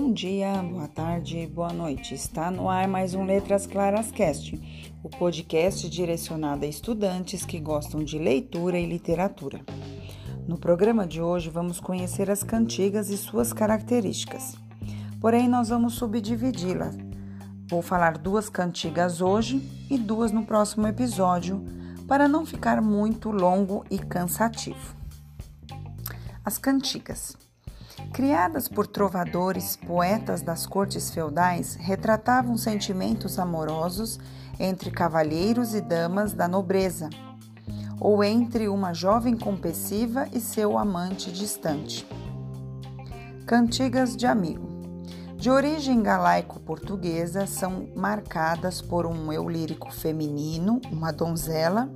Bom dia, boa tarde, boa noite. Está no ar mais um Letras Claras Cast, o podcast direcionado a estudantes que gostam de leitura e literatura. No programa de hoje vamos conhecer as cantigas e suas características. Porém, nós vamos subdividi-las. Vou falar duas cantigas hoje e duas no próximo episódio, para não ficar muito longo e cansativo. As cantigas. Criadas por trovadores, poetas das cortes feudais, retratavam sentimentos amorosos entre cavalheiros e damas da nobreza, ou entre uma jovem compulsiva e seu amante distante. Cantigas de amigo. De origem galaico-portuguesa, são marcadas por um eu lírico feminino, uma donzela,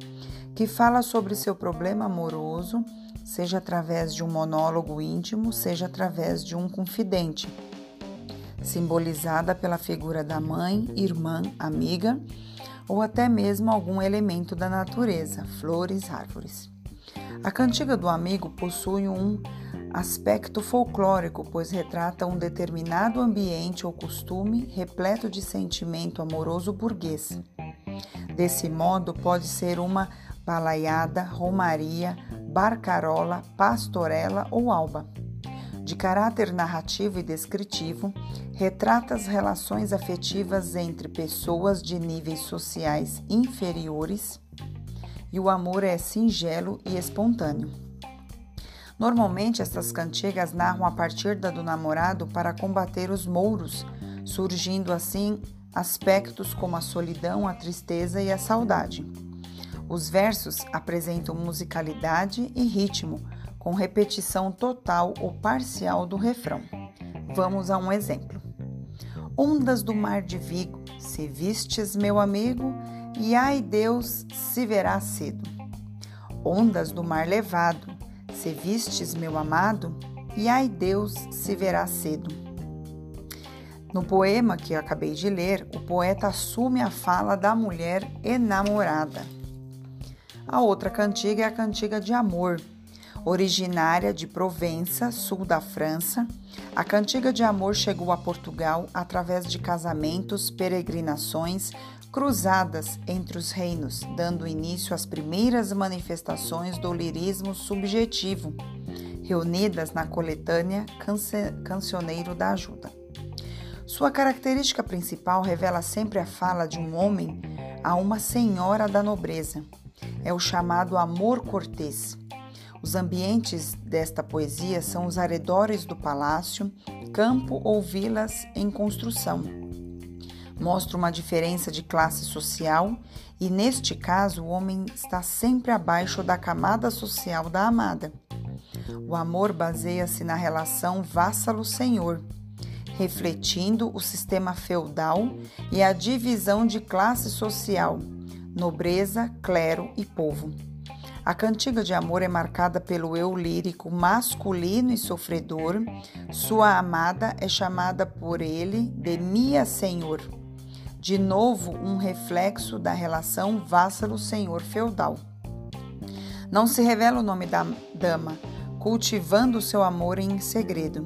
que fala sobre seu problema amoroso seja através de um monólogo íntimo, seja através de um confidente, simbolizada pela figura da mãe, irmã, amiga ou até mesmo algum elemento da natureza, flores, árvores. A cantiga do amigo possui um aspecto folclórico, pois retrata um determinado ambiente ou costume repleto de sentimento amoroso burguês. Desse modo, pode ser uma balaiada, romaria, barcarola, pastorela ou alba. De caráter narrativo e descritivo, retrata as relações afetivas entre pessoas de níveis sociais inferiores e o amor é singelo e espontâneo. Normalmente, estas cantigas narram a partir da do namorado para combater os mouros, surgindo assim aspectos como a solidão, a tristeza e a saudade. Os versos apresentam musicalidade e ritmo, com repetição total ou parcial do refrão. Vamos a um exemplo. Ondas do mar de Vigo, se vistes, meu amigo, e ai Deus se verá cedo. Ondas do mar levado, se vistes, meu amado, e ai Deus se verá cedo. No poema que eu acabei de ler, o poeta assume a fala da mulher enamorada. A outra cantiga é a cantiga de amor, originária de Provença, sul da França. A cantiga de amor chegou a Portugal através de casamentos, peregrinações, cruzadas entre os reinos, dando início às primeiras manifestações do lirismo subjetivo, reunidas na coletânea Cancioneiro da Ajuda. Sua característica principal revela sempre a fala de um homem a uma senhora da nobreza é o chamado amor cortês. Os ambientes desta poesia são os arredores do palácio, campo ou vilas em construção. Mostra uma diferença de classe social e, neste caso, o homem está sempre abaixo da camada social da amada. O amor baseia-se na relação vassalo-senhor, refletindo o sistema feudal e a divisão de classe social nobreza, clero e povo. A cantiga de amor é marcada pelo eu lírico masculino e sofredor. Sua amada é chamada por ele de Minha Senhor. De novo, um reflexo da relação vassalo-senhor feudal. Não se revela o nome da dama, cultivando seu amor em segredo.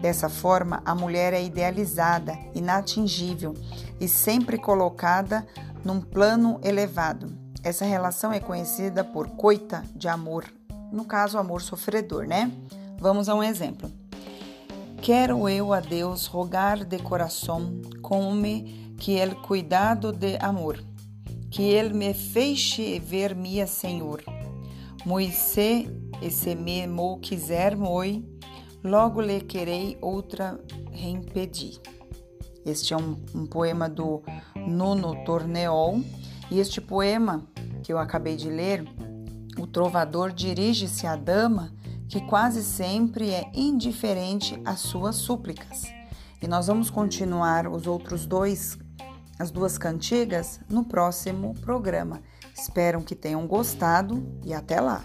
Dessa forma, a mulher é idealizada, inatingível e sempre colocada num plano elevado. Essa relação é conhecida por coita de amor, no caso, amor sofredor, né? Vamos a um exemplo. Quero eu a Deus rogar de coração, como que ele cuidado de amor, que ele me feixe ver minha Senhor. Moisés, esse me mo quiser moi, logo lhe querei outra reimpedir. Este é um, um poema do Nuno Torneol. E este poema que eu acabei de ler, o trovador dirige-se à dama que quase sempre é indiferente às suas súplicas. E nós vamos continuar os outros dois, as duas cantigas, no próximo programa. Espero que tenham gostado e até lá!